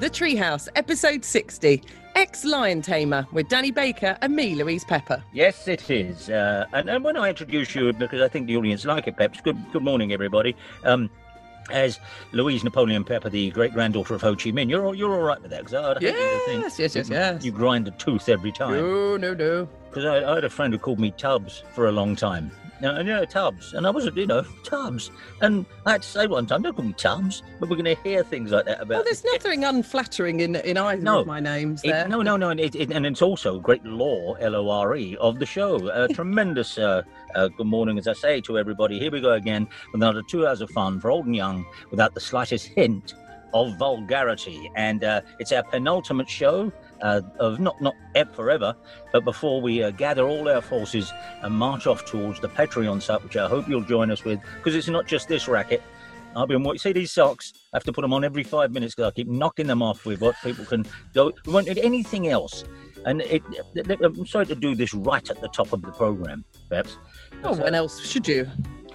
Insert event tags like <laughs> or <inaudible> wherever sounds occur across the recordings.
The Treehouse, episode 60, Ex Lion Tamer, with Danny Baker and me, Louise Pepper. Yes, it is. Uh, and, and when I introduce you, because I think the audience like it, Peps, good, good morning, everybody. Um, as Louise Napoleon Pepper, the great granddaughter of Ho Chi Minh, you're all, you're all right with that? Because I'd to think Yes, yes, yes, you- yes. You grind a tooth every time. No, no, no. Because I, I had a friend who called me Tubbs for a long time. No, and, you know, Tubbs. And I wasn't, you know, <laughs> Tubbs. And I had to say one time, don't call me Tubbs. But we're going to hear things like that about. Well, there's <laughs> nothing unflattering in, in either No. of my names It- there. no, no, no, and, it, it, and it's also great lore, L O R E, of the show. Uh, <laughs> tremendous uh, uh, good morning, as I say to everybody. Here we go again with another two hours of fun for old and young without the slightest hint of vulgarity. And uh, it's our penultimate show uh, of not not ep forever, but before we uh, gather all our forces and march off towards the Patreon site, which I hope you'll join us with, because it's not just this racket. I've been watching. See these socks? I have to put them on every five minutes because I keep knocking them off with what people can go. We won't need anything else. And it, I'm sorry to do this right at the top of the program, perhaps. Oh, when else should you?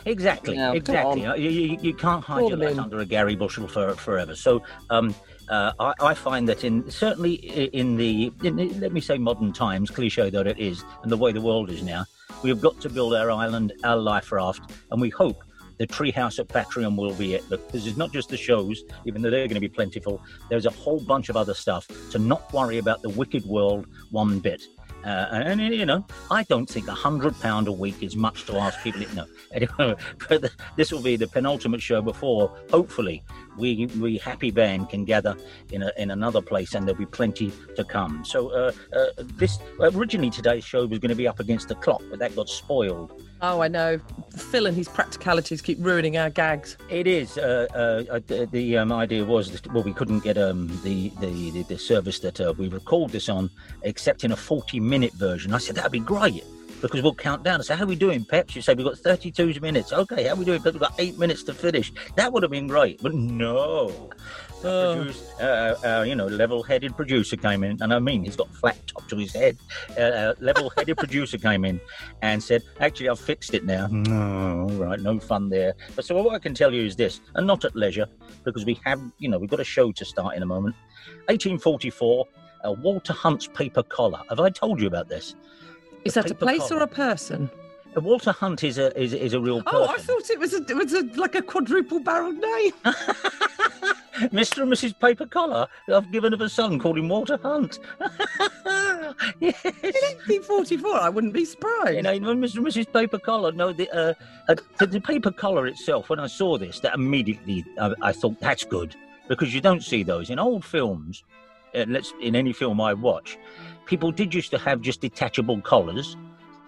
Exactly, come exactly. You, you, you can't hide Call your in. under a Garry Bushell for forever. So um, uh, I, I find that in certainly in the, in let me say modern times, cliche though it is, and the way the world is now, we have got to build our island, our life raft, and we hope the treehouse at Patreon will be it because it's not just the shows, even though they're going to be plentiful. There's a whole bunch of other stuff to not worry about the wicked world one bit. Uh, and, you know, I don't think a hundred pound a week is much to ask people. No, <laughs> anyway, but the, this will be the penultimate show before, hopefully, we we happy band can gather in a, in another place, and there'll be plenty to come. So uh, uh, this originally today's show was going to be up against the clock, but that got spoiled. Oh, I know. Phil and his practicalities keep ruining our gags. It is. Uh, uh, uh, the the, um, idea was that well, we couldn't get um, the, the the the service that uh, we record this on, except in a forty minute version. I said that'd be great because we'll count down. I say, "How are we doing, Peps?" You say we've got thirty two minutes. Okay, how are we doing? But we've got eight minutes to finish. That would have been great, but no. Oh. produce- uh, our, you know, level-headed producer came in, and I mean, he's got flat top to his head. Uh, uh, level-headed <laughs> producer came in and said, "Actually, I've fixed it now." No, all right, no fun there. But so what I can tell you is this, and not at leisure, because we have, you know, we've got a show to start in a moment. 1844, uh, Walter Hunt's paper collar. Have I told you about this? Is that a place or a person? Walter Hunt is a is, is a real person. Oh, I thought it was a, it was a, like a quadruple barreled name. <laughs> Mr. and Mrs. Paper Collar. I've given of a son called him Walter Hunt. <laughs> yes. In 1844, I wouldn't be surprised. You know, Mr. and Mrs. Paper Collar. No, the, uh, uh, the, the paper collar itself. When I saw this, that immediately uh, I thought that's good because you don't see those in old films. Uh, let's in any film I watch, people did used to have just detachable collars,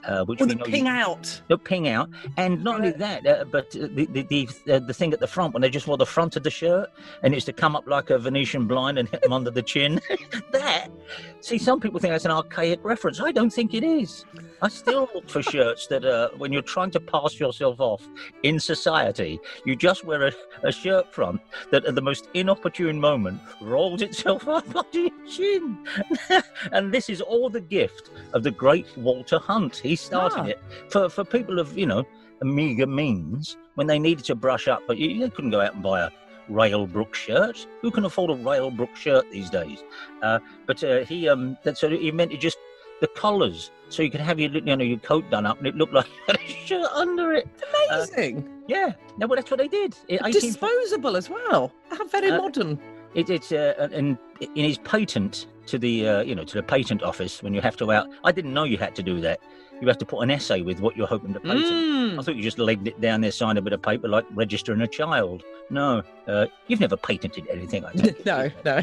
uh, which Or we know you- ping out. They'll ping out, and not only that, uh, but uh, the the the, uh, the thing at the front when they just wore the front of the shirt, and it's to come up like a Venetian blind and hit them under the chin. <laughs> that, see, some people think that's an archaic reference. I don't think it is. I still <laughs> look for shirts that, uh, when you're trying to pass yourself off in society, you just wear a, a shirt front that, at the most inopportune moment, rolls itself <laughs> up under your chin. and this is all the gift of the great Walter Hunt. He started Ah. it for, for people of, you know, meager means when they needed to brush up, but you, they couldn't go out and buy a Rael Brook shirt. Who can afford a Rael Brook shirt these days? Uh, but uh, he um, that so he invented just the collars, so you could have your you know your coat done up and it looked like you <laughs> had a shirt under it. Amazing. Yeah, no, well that's what they did. In 18 Disposable as well. How very Uh, modern. It, it's uh, in in his patent to the uh, you know to the patent office when you have to out. I didn't know you had to do that. You have to put an essay with what you're hoping to patent. Mm. I thought you just legged it down there, signed a bit of paper like registering a child. No, uh, you've never patented anything. I take <laughs> No, no.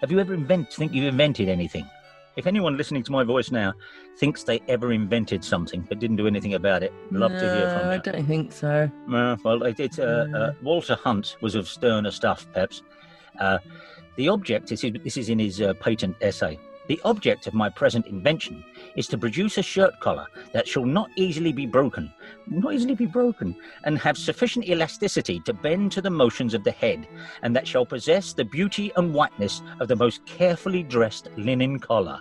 Have you ever invented? Think you've invented anything? If anyone listening to my voice now thinks they ever invented something but didn't do anything about it, love to hear from No, I don't think so. Uh, well, it, it's uh, uh, Walter Hunt was of sterner stuff, Peps. Uh, the object, this is, this is in his uh, patent essay, the object of my present invention is to produce a shirt collar that shall not easily be broken, not easily be broken, and have sufficient elasticity to bend to the motions of the head, and that shall possess the beauty and whiteness of the most carefully dressed linen collar.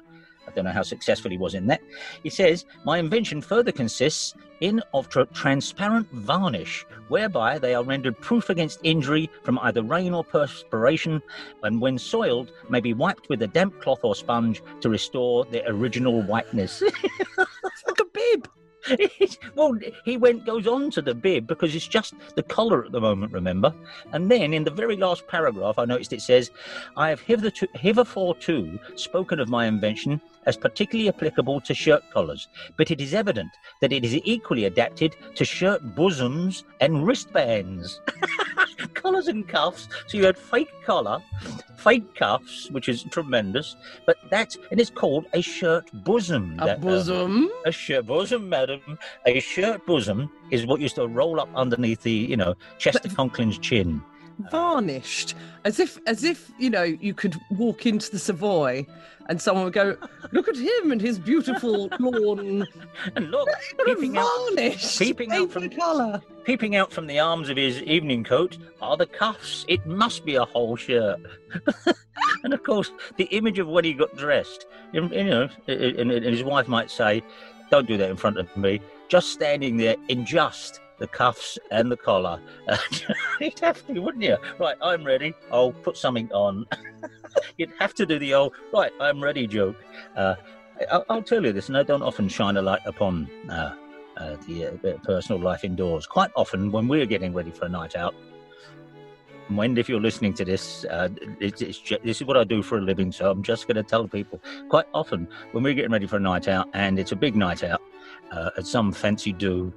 I don't know how successful he was in that. He says, My invention further consists in of tra- transparent varnish, whereby they are rendered proof against injury from either rain or perspiration, and when soiled, may be wiped with a damp cloth or sponge to restore their original whiteness. <laughs> Like a bib. well, he went goes on to the bib because it's just the collar at the moment, remember? And then in the very last paragraph, I noticed it says, "I have hitherto, hitherto spoken of my invention as particularly applicable to shirt collars, but it is evident that it is equally adapted to shirt bosoms and wristbands." <laughs> collars and cuffs. So you had fake collar, fake cuffs, which is tremendous, but that's and it's called a shirt bosom. A that, uh, bosom. a shirt bosom, madam. A shirt bosom is what used to roll up underneath the, you know, Chester Conklin's chin. Varnished as if as if you know you could walk into the savoy and someone would go look at him and his beautiful lawn <laughs> And look, peeping out, varnish peeping out from- the colour peeping out from the arms of his evening coat are the cuffs. It must be a whole shirt. <laughs> and of course, the image of when he got dressed, you know, and his wife might say, "Don't do that in front of me." Just standing there in just the cuffs and the collar. <laughs> You'd have to, wouldn't you? Right, I'm ready. I'll put something on. <laughs> You'd have to do the old right. I'm ready joke. Uh, I'll, I'll tell you this, and I don't often shine a light upon uh, uh, the uh, personal life indoors. Quite often, when we're getting ready for a night out, Wendy, if you're listening to this, uh, it's, it's ju- this is what I do for a living, so I'm just going to tell people. Quite often, when we're getting ready for a night out, and it's a big night out uh, at some fancy do,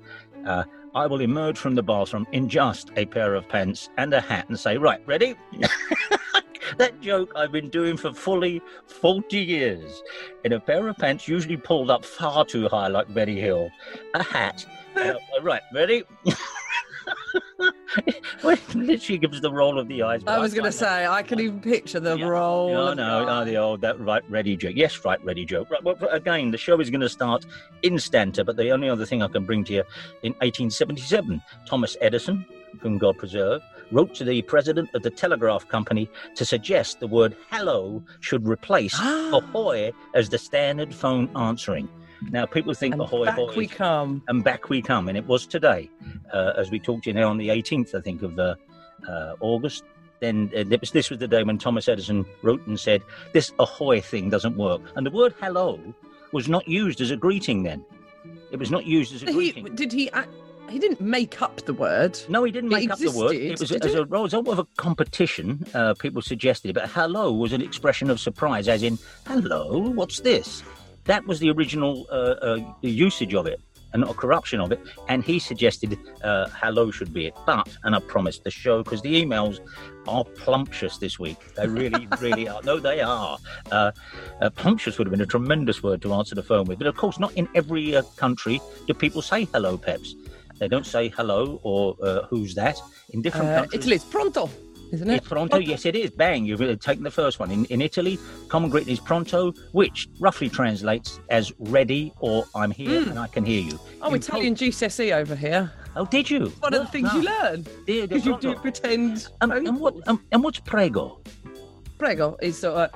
uh, I will emerge from the bathroom in just a pair of pants and a hat and say, Right, ready? <laughs> that joke I've been doing for fully 40 years. In a pair of pants, usually pulled up far too high, like Betty Hill, a hat. <laughs> uh, right, ready? <laughs> <laughs> literally gives the roll of the eyes. i was going to say i can even picture the Yeah. roll no, of no, the no, the old that right ready joke. Yes, right ready joke. Right, well, again, the show is going to start instanter, but the only other thing I can bring to you in 1877, Thomas Edison, whom God preserve, wrote to the president of the telegraph company to suggest the word "hello" should replace Ah. <gasps> "ahoy" as the standard phone answering. Now, people think and "ahoy" back we come and back we come. And it was today, uh, as we talked to you now on the 18th, I think, of uh, uh, August. Then uh, this, this was the day when Thomas Edison wrote and said, This ahoy thing doesn't work. And the word hello was not used as a greeting then. It was not used as a he, greeting. did he ac- he didn't make up the word No, he didn't make up the word. It was as a result of a competition. Uh, people suggested it, but hello was an expression of surprise, as in, hello, what's this? That was the original uh, uh, usage of it, and not a corruption of it. And he suggested uh, hello should be it. But, and I promised the show, because the emails are plumptious this week. They really, <laughs> really are. No, they are. Uh, uh, plumptious would have been a tremendous word to answer the phone with. But of course, not in every uh, country do people say hello, Peps. They don't say hello or uh, who's that. In different countries, italy's pronto isn't it it's pronto. Yes, it is. Bang! You've uh, taken the first one. In, in Italy, common greeting is pronto, which roughly translates as ready or I'm here Mm. and I can hear you. oh In italian gcse over here oh, did you? one of the things you learn because <laughs> you do pretend Um, and what? Um, and what's prego? prego is sort of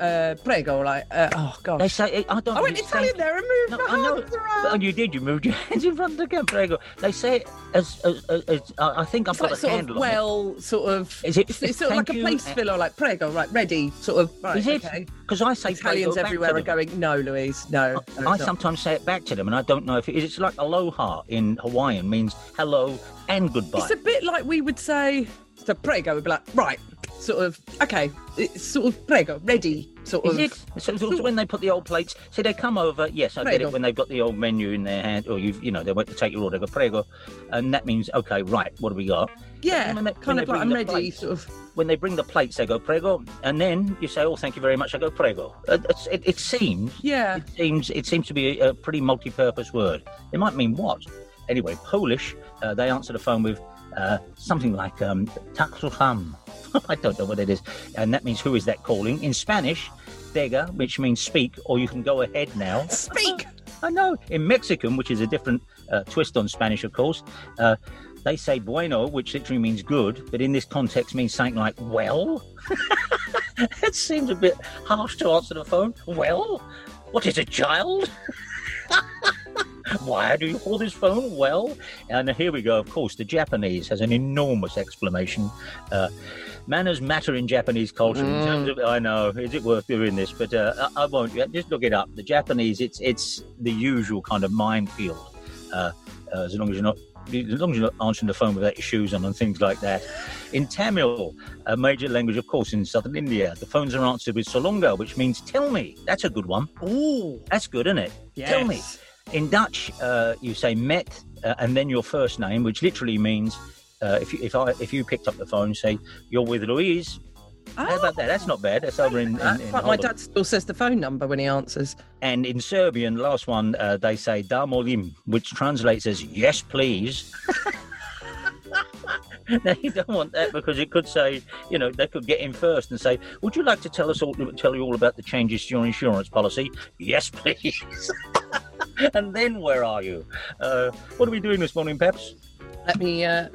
uh, prego like uh, oh gosh They say I don't. I went Italian saying- there and moved No, my I know. hands around. And you did. You moved your <laughs> hands in front of the camera. Prego. They say it as, as, as, as I think I've It's got like a sort of handle on it. well, sort of. Is it It's, it's sort of like thank a place filler, like prego, right, ready, sort of. Right, Is it? okay. Because I say Italians prego back to everywhere are going. No, Louise, no. no, I sometimes say it back to them, and I don't know if it is. It's like aloha in Hawaiian means hello and goodbye. It's a bit like we would say. So prego would be like right, sort of. Okay, it's sort of prego, ready, sort of. Is it? So, so when they put the old plates, see, they come over. Yes, I get it. When they've got the old menu in their hand, or you've, you know, they went to take your order, go prego, and that means okay, right. What do we got? Yeah, when they- kind of like I'm ready, plates. sort of. When they bring the plates, they go prego, and then you say, oh, thank you very much. I go prego. It's- It, it seems. Yeah. It seems. It seems to be a, a pretty multi-purpose word. It might mean what? Anyway, Polish. Uh, they answer the phone with uh, something like um, "tak słucham." <laughs> I don't know what it is, and that means who is that calling? In Spanish, "dega," which means speak, or you can go ahead now. Speak. <laughs> I know. In Mexican, which is a different uh, twist on Spanish, of course, uh, they say bueno, which literally means good, but in this context means something like well. <laughs> it seems a bit harsh to answer the phone. Well, what is a child? Why do you call this phone well? And here we go. Of course, the Japanese has an enormous exclamation. Uh, manners matter in Japanese culture. In terms of, I know. Is it worth doing this? But uh, I, I won't. Just look it up. The Japanese. It's it's the usual kind of minefield. Uh, uh, as long as you're not. As long as you're not answering the phone without your shoes on and things like that. In Tamil, a major language, of course, in southern India, the phones are answered with Solonga, which means tell me. That's a good one. Ooh. That's good, isn't it? Tell me. yes. In Dutch, uh, you say met uh, and then your first name, which literally means uh, if you if I if you picked up the phone, say you're with Louise. How about that? That's not bad. That's over in, in, in but my dad still says the phone number when he answers. And in Serbian, last one, uh, they say da molim, which translates as yes, please. <laughs> now you don't want that because it could say, you know, they could get in first and say, "Would you like to tell us all, tell you all about the changes to your insurance policy?" Yes, please. <laughs> and then where are you? Uh, what are we doing this morning, Peps? Let me uh,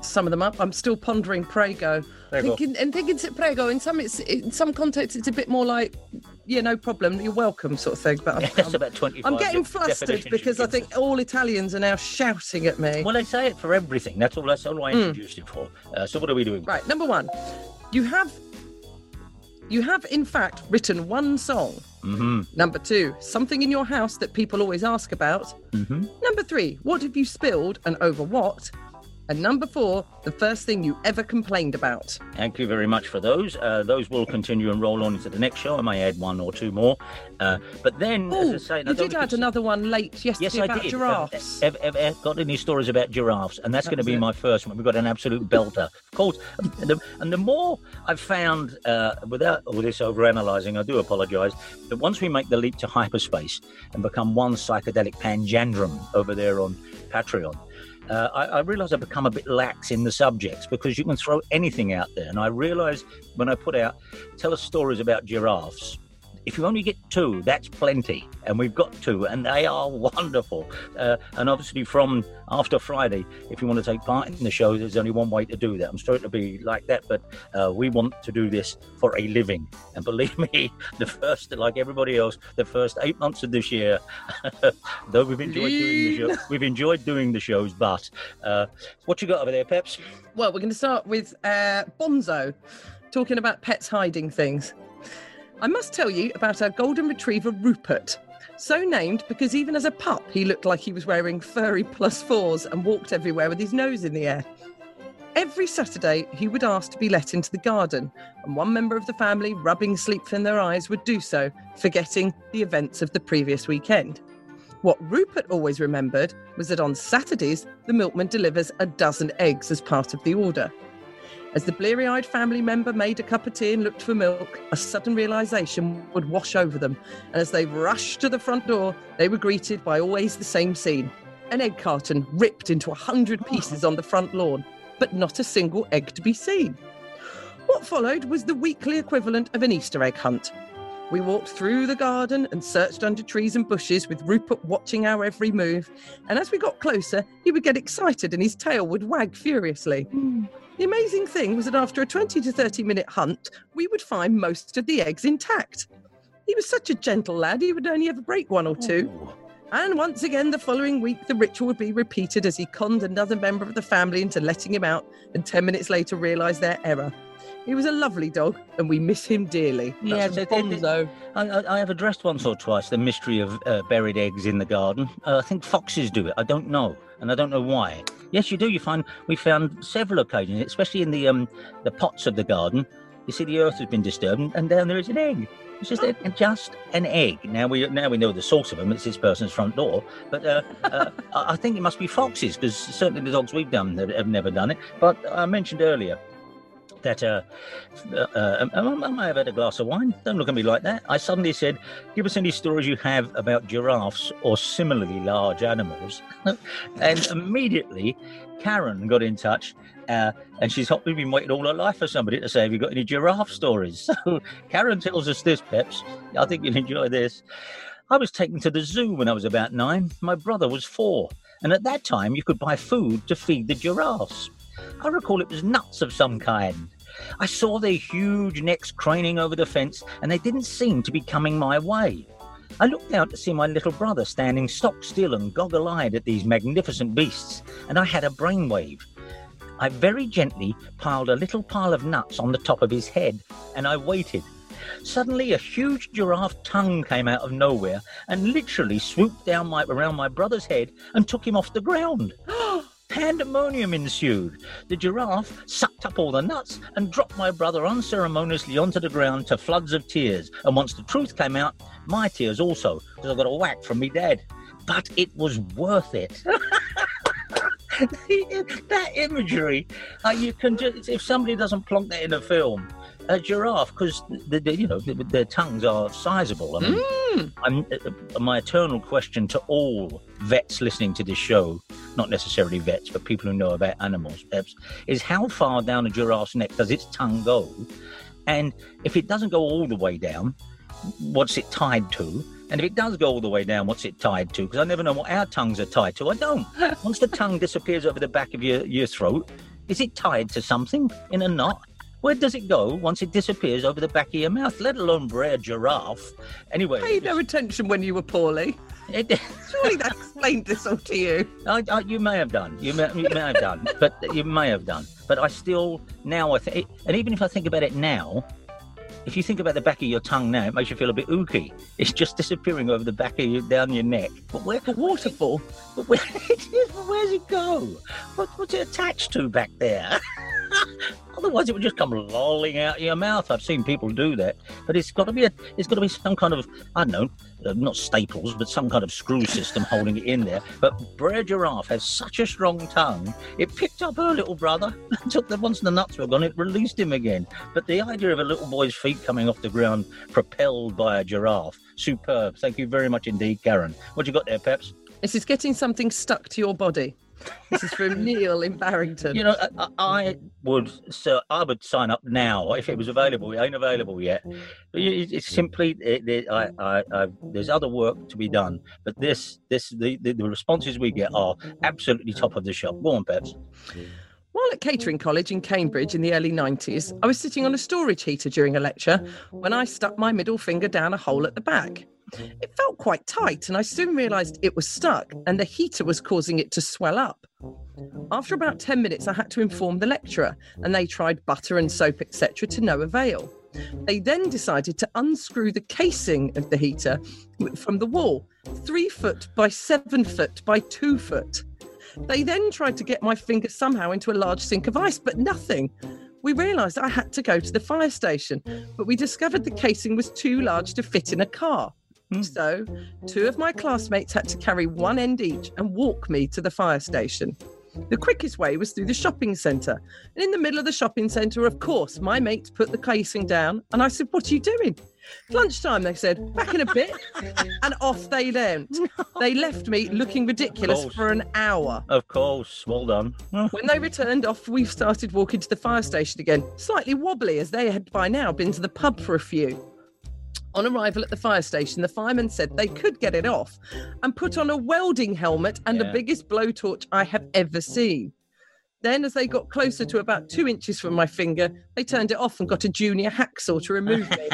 sum of them up. I'm still pondering Prego. Prego. Thinking, and thinking it's Prego. In some, it's in some contexts, it's a bit more like, yeah, no problem, you're welcome, sort of thing. But I'm, <laughs> That's I'm, about twenty. I'm getting flustered because I think all Italians are now shouting at me. Well, they say it for everything. That's all. That's all I introduced it for. Uh, so what are we doing? Right, number one, you have, you have in fact written one song. Mm-hmm. Number two, something in your house that people always ask about. Mm-hmm. Number three, what have you spilled and over what? And number four, the first thing you ever complained about. Thank you very much for those. Uh, those will continue and roll on into the next show. I may add one or two more. Uh, but then, Oh, as I say, you did add another one late yesterday Yes, I about did. giraffes. Have, have, have got any stories about giraffes? And that's That going to be it. my first one. We've got an absolute belter. Of course, and the, and the more I've found, uh, without all this overanalyzing, I do apologise, that once we make the leap to hyperspace and become one psychedelic panjandrum over there on Patreon, uh, I, I I've become a bit lax in the subjects because you can throw anything out there. And I realise when I put out, tell us stories about giraffes. If you only get two, that's plenty. And we've got two, and they are <laughs> wonderful. Uh, and obviously, from after Friday, if you want to take part in the show, there's only one way to do that. I'm sorry to be like that, but uh, we want to do this for a living. And believe <laughs> me, the first, like everybody else, the first eight months of this year, <laughs> though we've enjoyed doing the show, we've enjoyed doing the shows. But uh, what you got over there, Peps? Well, we're going to start with uh, Bonzo, talking about pets hiding things. I must tell you about our golden retriever Rupert. So named because even as a pup, he looked like he was wearing furry plus fours and walked everywhere with his nose in the air. Every Saturday, he would ask to be let into the garden, and one member of the family, rubbing sleep from their eyes, would do so, forgetting the events of the previous weekend. What Rupert always remembered was that on Saturdays, the milkman delivers a dozen eggs as part of the order. As the bleary eyed family member made a cup of tea and looked for milk, a sudden realization would wash over them. And as they rushed to the front door, they were greeted by always the same scene an egg carton ripped into a hundred pieces on the front lawn, but not a single egg to be seen. What followed was the weekly equivalent of an Easter egg hunt. We walked through the garden and searched under trees and bushes with Rupert watching our every move. And as we got closer, he would get excited and his tail would wag furiously. Hmm. The amazing thing was that after a 20 to 30 minute hunt, we would find most of the eggs intact. He was such a gentle lad, he would only ever break one or two. And once again, the following week, the ritual would be repeated as he conned another member of the family into letting him out and 10 minutes later realised their error. He was a lovely dog and we miss him dearly. Yeah, That's so they- they- Bonzo. I, I, I have addressed once or twice the mystery of uh, buried eggs in the garden. Uh, I think foxes do it. I don't know, and I don't know why. Yes, you do. You find we found several occasions, especially in the um the pots of the garden. You see, the earth has been disturbed, and- down there is an egg. It's just a, just an egg. Now we now we know the source of them. It's this person's front door. But uh, <laughs> uh, I think it must be foxes because certainly the dogs we've done have never done it. But I mentioned earlier that uh, uh, uh, I I may have had a glass of wine. Don't look at me like that. I suddenly said, "Give us any stories you have about giraffes or similarly large animals." <laughs> and immediately, Karen got in touch, uh, and she's probably been waiting all her life for somebody to say, "Have you got any giraffe stories?" <laughs> So Karen tells us this, Peps. I think you'll enjoy this. I was taken to the zoo when I was about nine. My brother was four, and at that time you could buy food to feed the giraffes. I recall it was nuts of some kind. I saw their huge necks craning over the fence, and they didn't seem to be coming my way. I looked out to see my little brother standing stock still and goggle eyed at these magnificent beasts, and I had a brainwave. I very gently piled a little pile of nuts on the top of his head, and I waited. Suddenly, a huge giraffe tongue came out of nowhere and literally swooped down my, around my brother's head and took him off the ground. <gasps> <gasps> Pandemonium ensued. The giraffe sucked up all the nuts and dropped my brother unceremoniously onto the ground to floods of tears. And once the truth came out, my tears also, because I got a whack from me dad. But it was worth it. <laughs> that imagery, uh, you can just, if somebody doesn't plonk that in a film, a giraffe, because the, the, you know the, their tongues are sizable. I mean, I'm, uh, my eternal question to all vets listening to this show, not necessarily vets, but people who know about animals, Peps, is how far down a giraffe's neck does its tongue go? And if it doesn't go all the way down, what's it tied to? And if it does go all the way down, what's it tied to? Because I never know what our tongues are tied to. I don't. <laughs> Once the tongue disappears over the back of your, your throat, is it tied to something in a knot? Where does it go once it disappears over the back of your mouth, let alone brer giraffe? Anyway, Paid no attention when you were poorly. it, <laughs> Surely that explained this all to you. I, I, you may have done. You may, you may have done. But you may have done. But I still now I think, and even if I think about it now, if you think about the back of your tongue now, it makes you feel a bit ooky. It's just disappearing over the back of you, down your neck. But where? A waterfall. But where <laughs> where's it go? What, what's it attached to back there? <laughs> Otherwise, it would just come lolling out of your mouth. I've seen people do that, but it's got to be a, it's got to be some kind of I don't know, uh, not staples, but some kind of screw system holding it in there. But Brer Giraffe has such a strong tongue, it picked up her little brother, <laughs> and took the once the nuts were gone, it released him again. But the idea of a little boy's feet coming off the ground, propelled by a giraffe, superb. Thank you very much indeed, Karen. What you got there, Peps? This is getting something stuck to your body. This is from Neil in Barrington. You know, I, I would so I would sign up now if it was available. It ain't available yet. It's simply it, it, I, I, I, there's other work to be done. But this, this, the, the, the responses we get are absolutely top of the shop. Go on, Peps. While at catering college in Cambridge in the early 90s, I was sitting on a storage heater during a lecture when I stuck my middle finger down a hole at the back. It felt quite tight, and I soon realised it was stuck and the heater was causing it to swell up. After about 10 minutes, I had to inform the lecturer, and they tried butter and soap, etc., to no avail. They then decided to unscrew the casing of the heater from the wall, three foot by seven foot by two foot. They then tried to get my finger somehow into a large sink of ice, but nothing. We realised I had to go to the fire station, but we discovered the casing was too large to fit in a car. Hmm. So, two of my classmates had to carry one end each and walk me to the fire station. The quickest way was through the shopping centre. And in the middle of the shopping centre, of course, my mates put the casing down and I said, What are you doing? Lunchtime, they said, back in a bit. <laughs> and off they went. They left me looking ridiculous for an hour. Of course, well done. <laughs> When they returned off, we started walking to the fire station again, slightly wobbly as they had by now been to the pub for a few. On arrival at the fire station, the fireman said they could get it off and put on a welding helmet and the biggest blowtorch I have ever seen. Then, as they got closer to about two inches from my finger, they turned it off and got a junior hacksaw to remove me.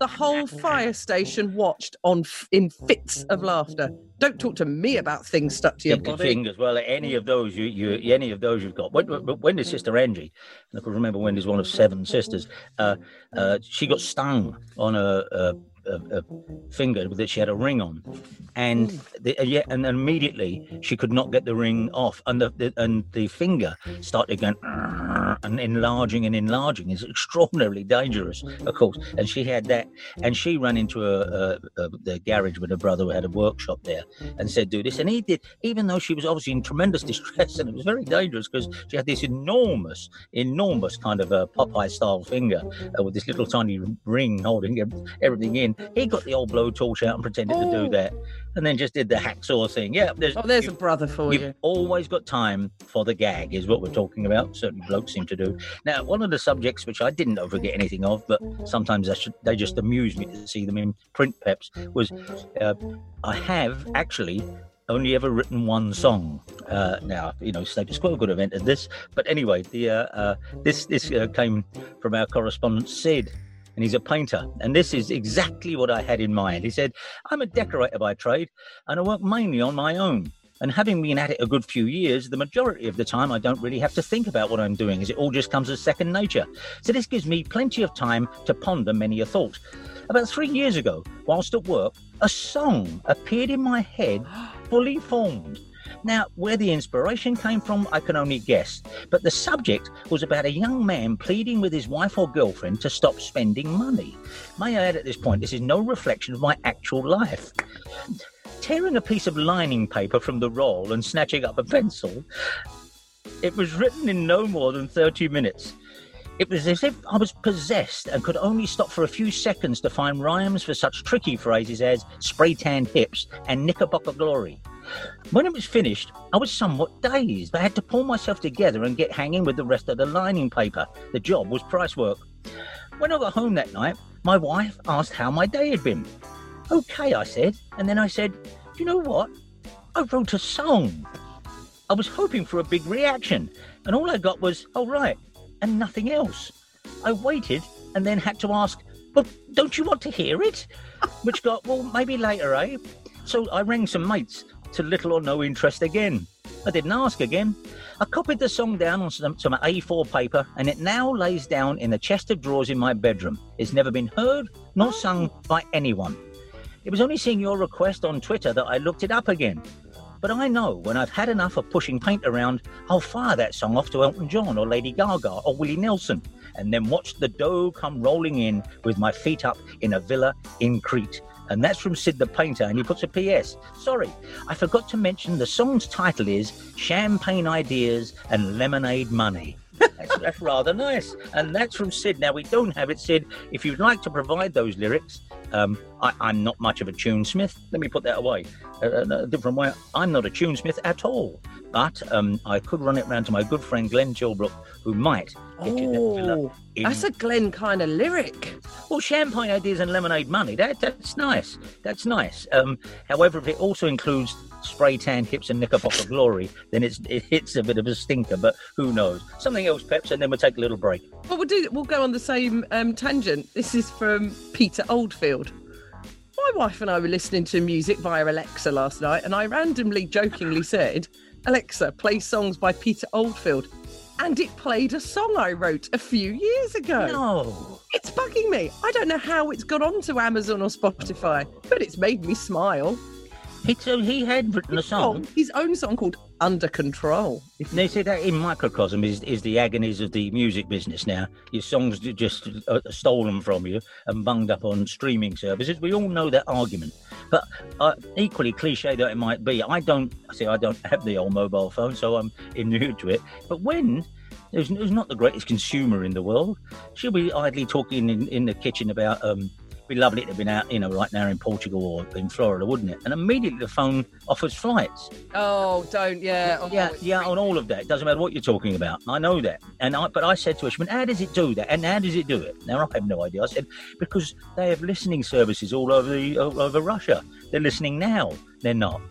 the whole fire station watched on f- in fits of laughter. Don't talk to me about things stuck to your body. fingers. Well, any of those you, you any of those you've got. When, when Wendy's sister Angie, and I can remember Wendy's one of seven sisters. Uh, uh, she got stung on a, a, a, a finger that she had a ring on, and the, uh, yeah, and immediately she could not get the ring off, and the, the and the finger started going. And enlarging and enlarging is extraordinarily dangerous, of course. And she had that, and she ran into a, a, a, the garage with her brother who had a workshop there, and said, "Do this." And he did, even though she was obviously in tremendous <laughs> distress, and it was very dangerous because she had this enormous, enormous kind of a Popeye style finger uh, with this little tiny ring holding everything in. He got the old blowtorch out and pretended oh. to do oh. that, and then just did the hacksaw thing. Yeah, there's, oh, there's you, a brother for you've you. Always got time for the gag, is what we're talking about. Certain blokes seem to do. Now, one of the subjects which I didn't ever get anything of, but sometimes should, they just amuse me to see them in print peps, was uh, I have actually only ever written one song. Uh, now, you know, status quo could have entered this, but anyway, the uh, uh, this this uh, came from our correspondent Sid, and he's a painter. And this is exactly what I had in mind. He said, "I'm a decorator by trade, and I work mainly on my own." And having been at it a good few years, the majority of the time I don't really have to think about what I'm doing, as it all just comes as second nature. So this gives me plenty of time to ponder many a thought. About three years ago, whilst at work, a song appeared in my head, <gasps> fully formed. Now, where the inspiration came from, I can only guess, but the subject was about a young man pleading with his wife or girlfriend to stop spending money. May I add at this point, this is no reflection of my actual life tearing a piece of lining paper from the roll and snatching up a pencil. It was written in no more than 30 minutes. It was as if I was possessed and could only stop for a few seconds to find rhymes for such tricky phrases as spray tanned hips and knickerbocker glory. When it was finished, I was somewhat dazed. I had to pull myself together and get hanging with the rest of the lining paper. The job was price work. When I got home that night, my wife asked how my day had been. Okay, I said. And then I said, You know what? I wrote a song. I was hoping for a big reaction, and all I got was, Oh, right, and nothing else. I waited and then had to ask, Well, don't you want to hear it? <laughs> Which got, Well, maybe later, eh? So I rang some mates to little or no interest again. I didn't ask again. I copied the song down on some, some, A4 paper, and it now lays down in the chest of drawers in my bedroom. It's never been heard nor sung by anyone. It was only seeing your request on Twitter that I looked it up again. But I know when I've had enough of pushing paint around, I'll fire that song off to Elton John or Lady Gaga or Willie Nelson and then watch the dough come rolling in with my feet up in a villa in Crete. And that's from Sid the Painter, and he puts a PS. Sorry, I forgot to mention the song's title is Champagne Ideas and Lemonade Money. That's, that's, rather nice. And that's from Sid. Now, we don't have it, Sid. If you'd like to provide those lyrics, um, I, am not much of a tunesmith. Let me put that away. Uh, a different way. I'm not a tunesmith at all. But um, I could run it round to my good friend Glenn Tilbrook, who might get oh, you that oh, in... That's a Glenn kind of lyric. Well, champagne ideas and lemonade money. That that's nice. That's nice. Um, however, if it also includes spray tan hips and knickerbocker glory, then it's it hits a bit of a stinker. But who knows? Something else, Peps, and then we'll take a little break. Well, we'll do. We'll go on the same um, tangent. This is from Peter Oldfield. My wife and I were listening to music via Alexa last night, and I randomly, jokingly said Alexa, play songs by Peter Oldfield. And it played a song I wrote a few years ago. No. It's bugging me. I don't know how it's got onto Amazon or Spotify, but it's made me smile. So he had written a song. His own song called Under Control. They say that in microcosm is, is the agonies of the music business now. Your songs are just uh, stolen from you and bunged up on streaming services. We all know that argument. But uh, equally cliche that it might be, I don't see. I don't have the old mobile phone, so I'm <laughs> immune to it. But when who's not the greatest consumer in the world, she'll be idly talking in, in the kitchen about um, be lovely to have been out, you know, right now in Portugal or in Florida, wouldn't it? And immediately the phone offers flights. Oh, don't, yeah. Oh, yeah, yeah, on all of that. It doesn't matter what you're talking about. I know that. And I, but I said to she how does it do that? And how does it do it? Now, I have no idea. I said, because they have listening services all over the, all over Russia. They're listening now. They're not. <laughs>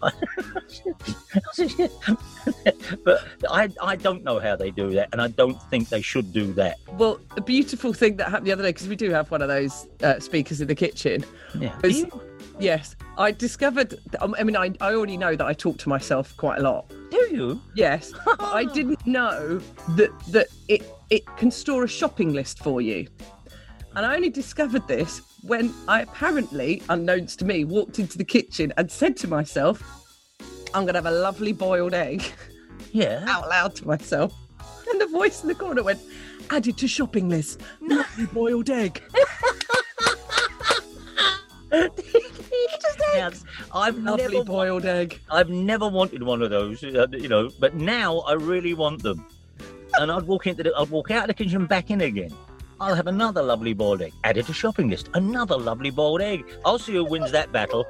but I, I don't know how they do that, and I don't think they should do that. Well, a beautiful thing that happened the other day, because we do have one of those uh, speakers in the kitchen. Yeah. Was, yes. I discovered, um, I mean, I, I already know that I talk to myself quite a lot. Do you? Yes. <laughs> I didn't know that, that it, it can store a shopping list for you. And I only discovered this when I apparently, unknowns to me, walked into the kitchen and said to myself, I'm going to have a lovely boiled egg. Yeah. <laughs> Out loud to myself. And the voice in the corner went, Added to shopping list. Lovely boiled egg. <laughs> I've Lovely never, boiled egg. I've never wanted one of those, uh, you know, but now I really want them. And I'd walk into the, I'd walk out of the kitchen, back in again. I'll have another lovely boiled egg. Added to shopping list. Another lovely boiled egg. I'll see who wins that battle.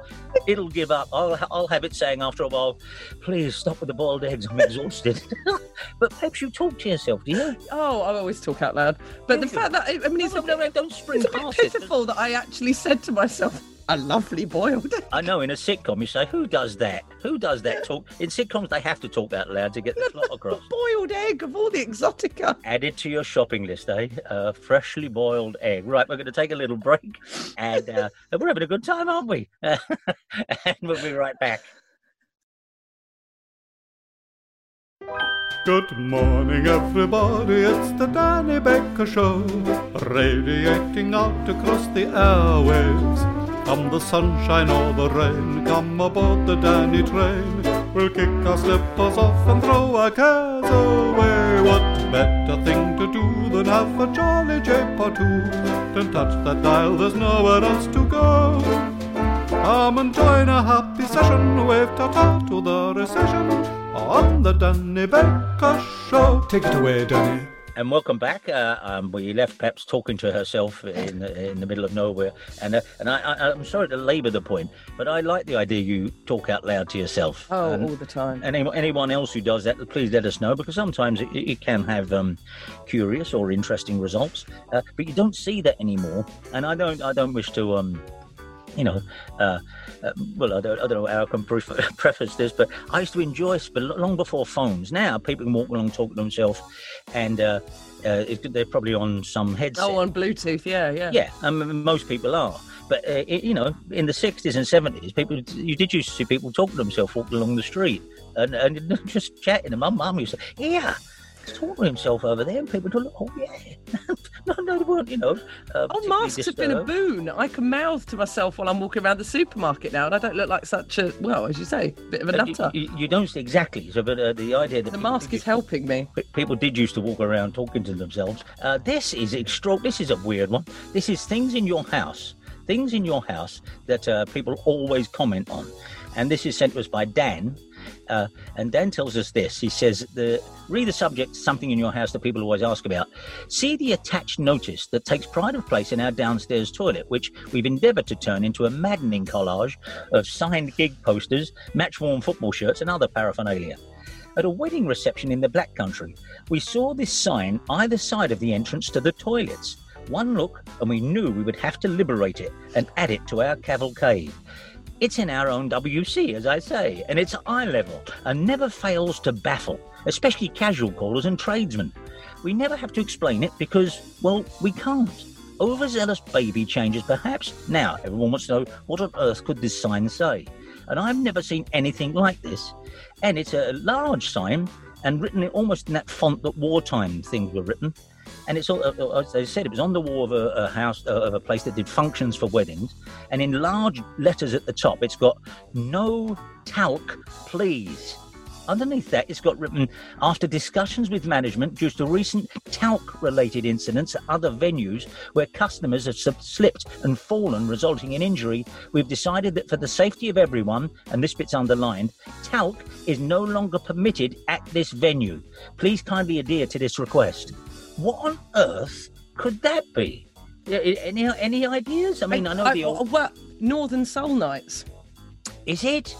It'll give up. I'll, I'll have it saying after a while, please stop with the boiled eggs. I'm exhausted. <laughs> but perhaps you talk to yourself, do you? Oh, I always talk out loud. But the you? fact that I mean, it's No, a no, bit, no, don't spring it's a bit past it. pitiful that I actually said to myself, "A lovely boiled egg." I know in a sitcom you say, who does that? Who does that talk? In sitcoms they have to talk that loud to get the plot across. boiled egg of all the exotica. Added to your shopping list, eh? A freshly boiled egg. Right, we're going to take a little break, and uh, <laughs> we're having a good time, aren't we? <laughs> and we'll be right back. Good morning, everybody. It's the Danny Baker Show, radiating out across the airwaves. Come the sunshine or the rain, come aboard the Danny train. We'll kick our slippers off and throw our cares away. What better thing to do than have a jolly jape or two? Don't touch that dial, there's nowhere else to go. Come and join a happy session, wave ta-ta to the recession on the Danny Baker Show. Take it away, Danny. And welcome back. Uh, um, we left Peps talking to herself in the, in the middle of nowhere, and uh, and I, I, I'm sorry to labour the point, but I like the idea you talk out loud to yourself. Oh, And- all the time. And any, anyone else who does that, please let us know because sometimes it, it can have um, curious or interesting results, uh, but you don't see that anymore. And I don't, I don't wish to, um, you know, uh, uh, well, I don't, I don't know how I can pre- <laughs> preface this, but I used to enjoy long before phones. Now people can walk along, talk to themselves, and uh, uh, it, they're probably on some headset. Oh, on Bluetooth, yeah, yeah. Yeah, um, most people are. But uh, it, you know, in the sixties and seventies, people you did used to see people talking to themselves walking along the street and, and <laughs> just chatting. And my mum used to, yeah, talking to himself over there, and people would oh yeah, <laughs> no, no, they weren't, you know. Uh, Oh, masks have been a boon. I can mouth to myself while I'm walking around the supermarket now, and I don't look like such a well, as you say, bit of a Uh, you- nutter. You, you don't see exactly. So, but uh, the idea that The mask is helping me. People did used to walk around talking to themselves. Uh, this is extra. This is a weird one. This is things in your house, things in your house that uh, people always comment on, and this is sent to us by Dan. Uh, and Dan tells us this. He says, the, read the subject, something in your house that people always ask about. See the attached notice that takes pride of place in our downstairs toilet, which we've endeavoured to turn into a maddening collage of signed gig posters, match worn football shirts, and other paraphernalia. At a wedding reception in the Black Country, we saw this sign either side of the entrance to the toilets. One look, and we knew we would have to liberate it and add it to our cavalcade. It's in our own WC, as I say, and it's eye level and never fails to baffle, especially casual callers and tradesmen. We never have to explain it because, well, we can't. Overzealous baby changes, perhaps. Now, everyone wants to know what on earth could this sign say? And I've never seen anything like this. And it's a large sign and written almost in that font that wartime things were written. And it's all, uh, as they said, it was on the wall of a, a house, uh, of a place that did functions for weddings. And in large letters at the top, it's got no talc, please. Underneath that, it's got written after discussions with management due to recent talc related incidents at other venues where customers have slipped and fallen, resulting in injury, we've decided that for the safety of everyone, and this bit's underlined, talc is no longer permitted at this venue. Please kindly adhere to this request. What on earth could that be? Yeah, any any ideas? I mean, I, know the old. well, Northern Soul Nights. Is it?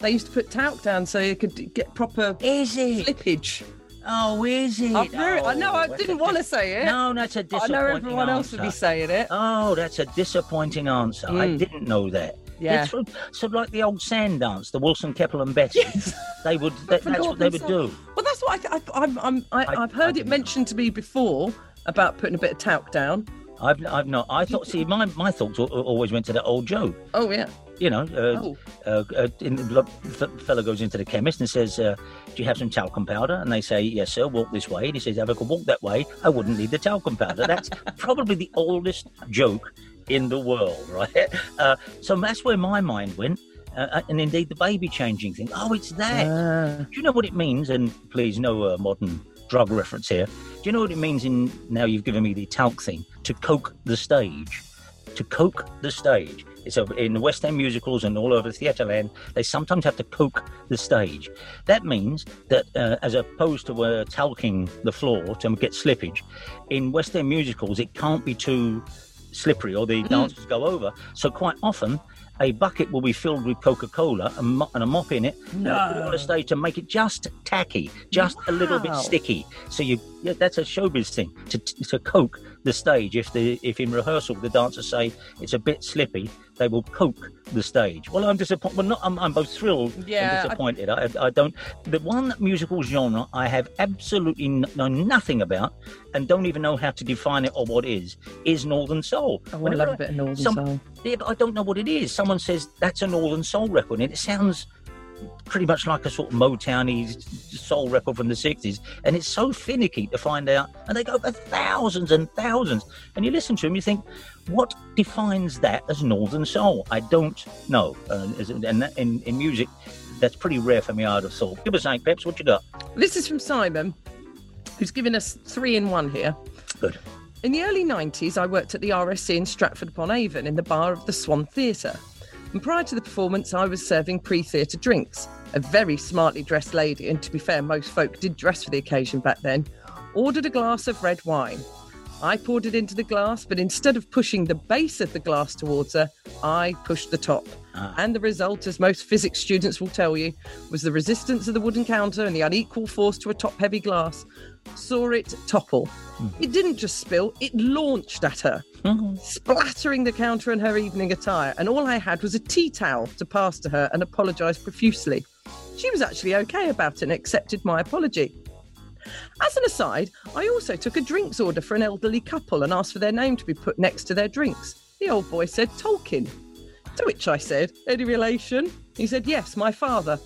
They used to put talc down so you could get proper Is it? slippage. Oh, is it? I've I know, I Oh, didn't want to say it. No, that's a I disappointing I know everyone else would be saying it. Oh, that's a disappointing answer. I Mm. didn't know that. Yeah. It's sort of, sort of like the old sand dance, the Wilson, Keppel and Betty. Yes. <laughs> They would. For that's what they would do. Well, that's what I, I, I'm, I'm, I, I- I've heard I it mentioned to me before about putting a bit of talc down. I've, I've not. I thought. See, my my thoughts always went to that old Joe. Oh yeah. You know, uh, Oh. uh, uh, in the lo- f- fella goes into the chemist and says, uh, "Do you have some talcum powder?" And they say, "Yes, sir. Walk this way." And he says, "If I could walk that way, I wouldn't need the talcum powder." That's <laughs> probably the oldest joke in the world, <laughs> right? Uh, so that's where my mind went, uh, and indeed the baby changing thing. Oh, it's that. Ah. Do you know what it means? And please, no uh, modern drug reference here. Do you know what it means in now you've given me the talc thing? To coke the stage. To coke the stage. It's a, in West End musicals and all over theatre land, they sometimes have to coke the stage. That means that uh, as opposed to uh, talking the floor to get slippage, in West End musicals, it can't be too slippery or the hmm. dancers go over. So quite often, a bucket will be filled with Coca-Cola and, mo- and a mop in it. No. And put it on a stage to make it just tacky, just a little bit sticky. So you, yeah, that's a showbiz thing to to coke the stage. If the if in rehearsal the dancers say it's a bit slippy, they will coke the stage. Well, I'm disappointed. Well, not, I'm, I'm both thrilled Yeah, and disappointed. I, I don't. The one musical genre I have absolutely n- know nothing about and don't even know how to define it or what is is Northern Soul. Oh, I Whenever love a bit of Northern some- Soul. yeah, but I don't know what it is. Someone says that's a Northern Soul record, and it sounds pretty much like a sort of Motowny soul record from the 60s. And it's so finicky to find out. And they go for thousands and thousands. And you listen to them, you think, what defines that as Northern Soul? I don't know. Uh, and in, in music, that's pretty rare for me, I'd have thought. Give us eight, Peps, what you got? This is from Simon, who's given us three in one here. Good. In the early 90s, I worked at the RSC in Stratford upon Avon in the bar of the Swan Theatre. And prior to the performance, I was serving pre theatre drinks. A very smartly dressed lady, and to be fair, most folk did dress for the occasion back then, ordered a glass of red wine. I poured it into the glass, but instead of pushing the base of the glass towards her, I pushed the top. Ah. And the result, as most physics students will tell you, was the resistance of the wooden counter and the unequal force to a top heavy glass saw it topple. It didn't just spill, it launched at her, splattering the counter and her evening attire. And all I had was a tea towel to pass to her and apologise profusely. She was actually okay about it and accepted my apology. As an aside, I also took a drinks order for an elderly couple and asked for their name to be put next to their drinks. The old boy said Tolkien. To which I said, Any relation? He said, Yes, my father.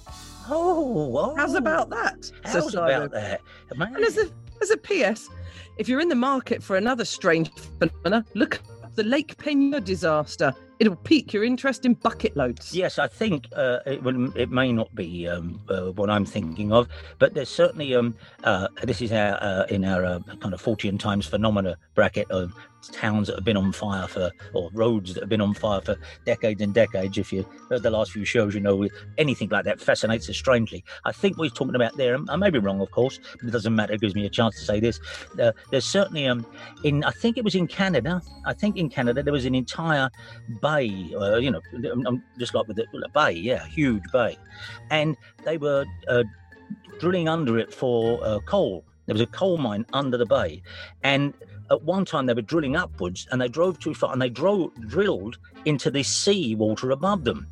Oh, oh. How's about that? How's about that? And as a, as a PS, if you're in the market for another strange phenomena, look up the Lake Peigneur disaster. It'll pique your interest in bucket loads. Yes, I think uh, it, will, it may not be um, uh, what I'm thinking of, but there's certainly um, uh, this is our uh, in our uh, kind of Fortean Times phenomena bracket of towns that have been on fire for or roads that have been on fire for decades and decades. If you heard the last few shows, you know anything like that fascinates us strangely. I think we're talking about there. I may be wrong, of course, but it doesn't matter. It gives me a chance to say this. Uh, there's certainly um in I think it was in Canada. I think in Canada there was an entire bay, uh, you know, just like with the, bay, yeah, huge bay, and they were uh, drilling under it for uh, coal. There was a coal mine under the bay, and at one time they were drilling upwards, and they drove too far, and they drove drilled into the sea water above them,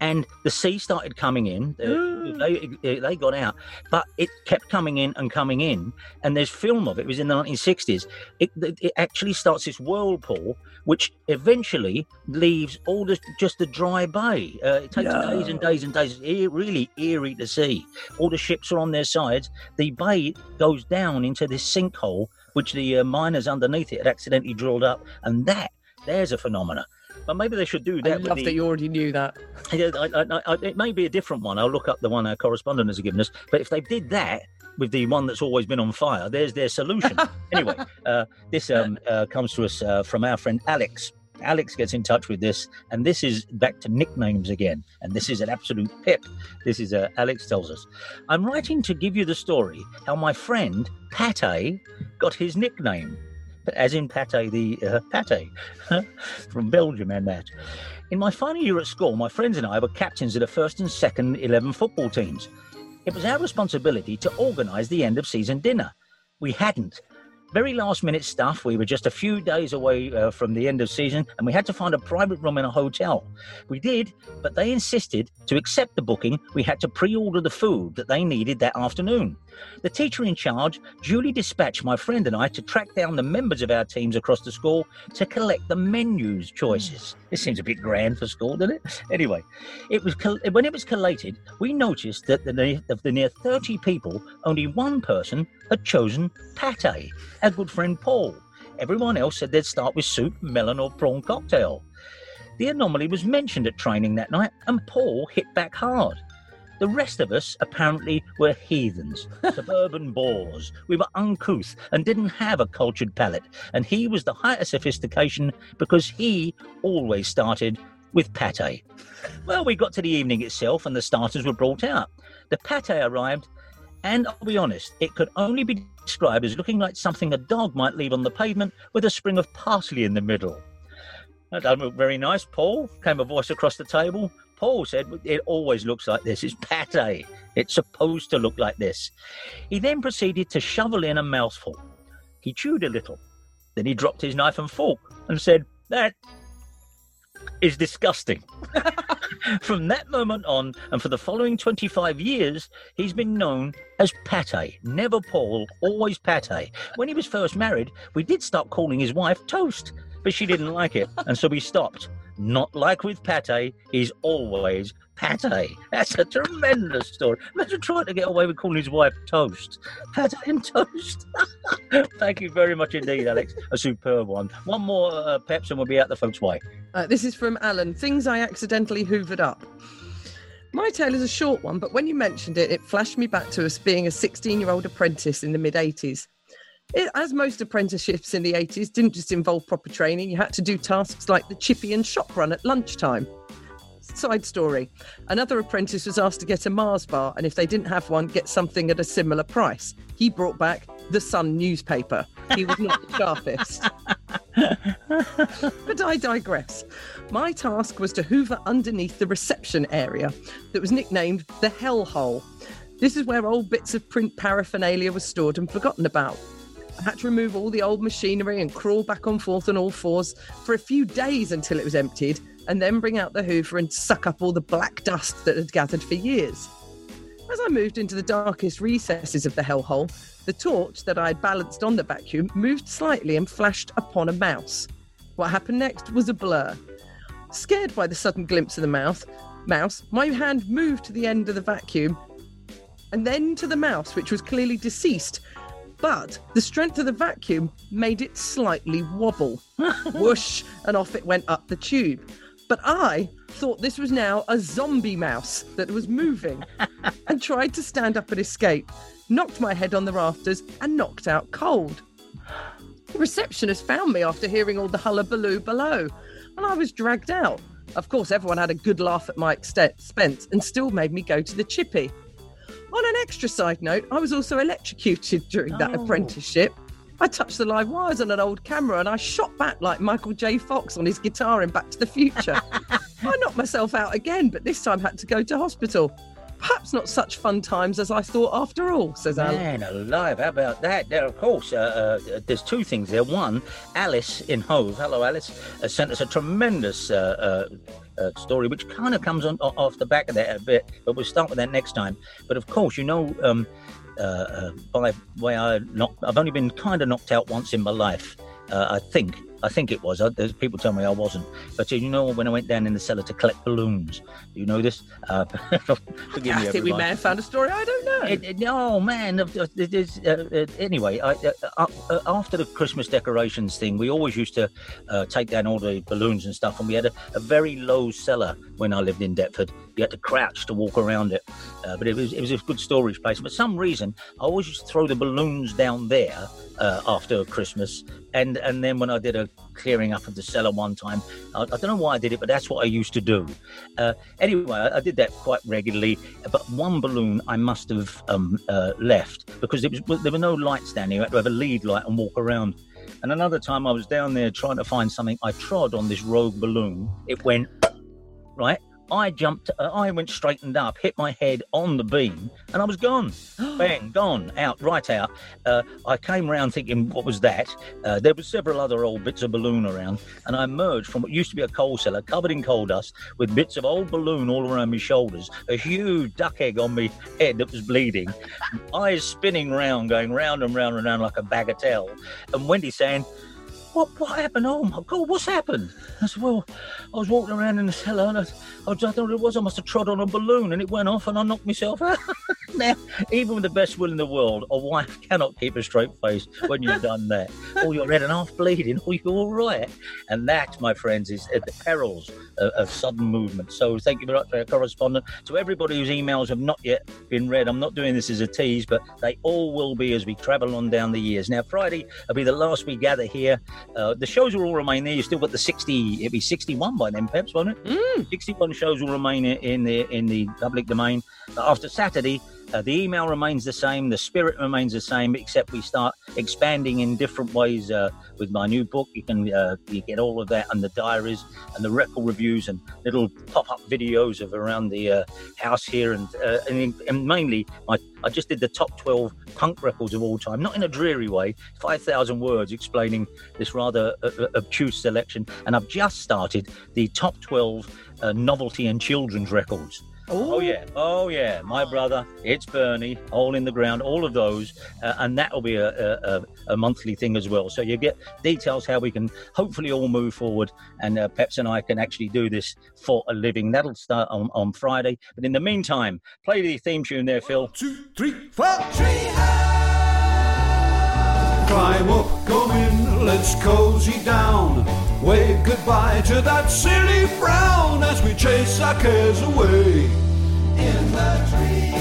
and the sea started coming in. <gasps> they they got out, but it kept coming in and coming in, and there's film of it. It was in the 1960s. It, it actually starts this whirlpool, which eventually leaves all the just the dry bay. Uh, it takes days and days and days. It's really eerie to see. All the ships are on their sides. The bay goes down into this sinkhole, which the uh, miners underneath it had accidentally drilled up, and that there's a phenomena. But maybe they should do that. with love the- that you already knew that. <laughs> yeah, I, I, I, it may be a different one. I'll look up the one our correspondent has given us. But if they did that with the one that's always been on fire, there's their solution. <laughs> anyway, uh, this um, uh, comes to us uh, from our friend Alex. Alex gets in touch with this, and this is back to nicknames again. And this is an absolute pip. This is uh, Alex tells us. I'm writing to give you the story how my friend Pate got his nickname, as in Pate the uh, Pate <laughs> from Belgium and that. In my final year at school, my friends and I were captains of the first and second 11 football teams. It was our responsibility to organise the end of season dinner. We hadn't. Very last minute stuff. We were just a few days away uh, from the end of season and we had to find a private room in a hotel. We did, but they insisted to accept the booking, we had to pre order the food that they needed that afternoon. The teacher in charge duly dispatched my friend and I to track down the members of our teams across the school to collect the menus choices. This seems a bit grand for school, doesn't it? Anyway, it was when it was collated, we noticed that the, of the near 30 people, only one person had chosen pate, our good friend Paul. Everyone else said they'd start with soup, melon, or prawn cocktail. The anomaly was mentioned at training that night, and Paul hit back hard. The rest of us apparently were heathens, <laughs> suburban boors. We were uncouth and didn't have a cultured palate. And he was the height of sophistication because he always started with pate. Well, we got to the evening itself and the starters were brought out. The pate arrived, and I'll be honest, it could only be described as looking like something a dog might leave on the pavement with a spring of parsley in the middle. That doesn't look very nice, Paul, came a voice across the table. Paul said, It always looks like this. It's pate. It's supposed to look like this. He then proceeded to shovel in a mouthful. He chewed a little. Then he dropped his knife and fork and said, That is disgusting. <laughs> From that moment on, and for the following 25 years, he's been known as Pate. Never Paul, always Pate. When he was first married, we did start calling his wife Toast, but she didn't like it, and so we stopped. Not like with Pate, he's always Pate. That's a tremendous story. Imagine trying to get away with calling his wife Toast. Pate and Toast. <laughs> Thank you very much indeed, Alex. A superb one. One more uh, Peps and we'll be out the folks' way. Uh, this is from Alan. Things I accidentally hoovered up. My tale is a short one, but when you mentioned it, it flashed me back to us being a 16 year old apprentice in the mid 80s. It, as most apprenticeships in the 80s didn't just involve proper training, you had to do tasks like the chippy and shop run at lunchtime. Side story another apprentice was asked to get a Mars bar, and if they didn't have one, get something at a similar price. He brought back the Sun newspaper. He was not the <laughs> sharpest. but I digress. My task was to hoover underneath the reception area that was nicknamed the Hell Hole. This is where old bits of print paraphernalia were stored and forgotten about. I had to remove all the old machinery and crawl back and forth on all fours for a few days until it was emptied, and then bring out the hoover and suck up all the black dust that had gathered for years. As I moved into the darkest recesses of the hellhole, the torch that I had balanced on the vacuum moved slightly and flashed upon a mouse. What happened next was a blur. Scared by the sudden glimpse of the mouth, mouse, my hand moved to the end of the vacuum and then to the mouse, which was clearly deceased. But the strength of the vacuum made it slightly wobble. <laughs> Whoosh, and off it went up the tube. But I thought this was now a zombie mouse that was moving <laughs> and tried to stand up and escape, knocked my head on the rafters, and knocked out cold. The receptionist found me after hearing all the hullabaloo below, and I was dragged out. Of course, everyone had a good laugh at my expense and still made me go to the chippy. On an extra side note, I was also electrocuted during that Oh. apprenticeship. I touched the live wires on an old camera and I shot back like Michael J. Fox on his guitar in Back to the Future. <laughs> I knocked myself out again, but this time had to go to hospital. Perhaps not such fun times as I thought after all, says Alan. Man alive, how about that? There, of course, uh, uh, there's two things there. One, Alice in Hove, hello Alice, uh, sent us a tremendous uh, uh, uh, story, which kind of comes on off the back of that a bit, but we'll start with that next time. But of course, you know, um, by way I knocked, I've only been kind of knocked out once in my life. I think, I think it was. Uh, there's people tell me I wasn't, but you know, when I went down in the cellar to collect balloons, you know this? Uh, <laughs> forgive me, I think we may have found a story. I don't know. It, it- oh man! uh, uh, anyway, I, uh, uh, uh, after the Christmas decorations thing, we always used to uh, take down all the balloons and stuff, and we had a, a very low cellar when I lived in Deptford. You had to crouch to walk around it, uh, but it was it was a good storage place. For some reason, I always used to throw the balloons down there uh, after Christmas, and and then when I did a clearing up of the cellar one time, I, I don't know why I did it, but that's what I used to do. Uh, anyway, I, I did that quite regularly. But one balloon I must have um, uh, left because was there were no lights down here. You had to have a lead light and walk around. And another time I was down there trying to find something. I trod on this rogue balloon. It went right. I jumped. Uh, I went straightened up, hit my head on the beam, and I was gone. <gasps> Bang, gone, out, right out. Uh, I came round thinking, what was that? Uh, there were several other old bits of balloon around, and I emerged from what used to be a coal cellar, covered in coal dust, with bits of old balloon all around my shoulders, a huge duck egg on my head that was bleeding, <laughs> eyes spinning round, going round and round and round like a bagatelle, and Wendy saying. What, what happened? Oh my God, what's happened? I said, Well, I was walking around in the cellar and I, I, was- I thought it was, I must have trod on a balloon and it went off and I knocked myself out. <laughs> Now, even with the best will in the world, a wife cannot keep a straight face when you've done that. Oh, you're red and half bleeding. Oh, you're all right. And that, my friends, is at the perils of, of sudden movement. So thank you very much to our correspondent. To everybody whose emails have not yet been read, I'm not doing this as a tease, but they all will be as we travel on down the years. Now, Friday will be the last we gather here. Uh, the shows will all remain there. You've still got the 60, it'll be 61 by then, perhaps, won't it? Mm. 61 shows will remain in the in the public domain. But after Saturday, uh, the email remains the same, the spirit remains the same, except we start expanding in different ways. Uh, with my new book, you can uh, you get all of that and the diaries and the record reviews and little pop-up videos of around the uh, house here, and, uh, and and mainly my I just did the top 12 punk records of all time, not in a dreary way, 5,000 words explaining this rather uh, obtuse selection. And I've just started the top 12 uh, novelty and children's records. Oh yeah, oh yeah, my brother, it's Bernie, Hole in the Ground, all of those, uh, and that will be a, a, a, monthly thing as well. So you get details how we can hopefully all move forward, and uh, Peps and I can actually do this for a living. That'll start on, on Friday. But in the meantime, play the theme tune there, Phil. One, two, three, four. Climb up, come in, let's cozy down. Wave goodbye to that silly frown as we chase our cares away. In the treehouse.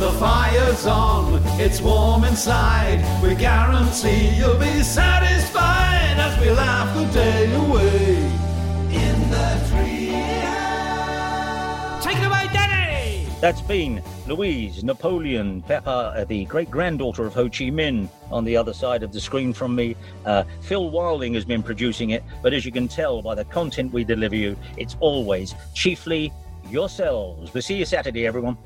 The fire's on, it's warm inside. We guarantee you'll be satisfied as we laugh the day away. That's been Louise Napoleon Pepper, uh, the great granddaughter of Ho Chi Minh, on the other side of the screen from me. Uh, Phil Wilding has been producing it, but as you can tell by the content we deliver you, it's always chiefly yourselves. We'll see you Saturday, everyone.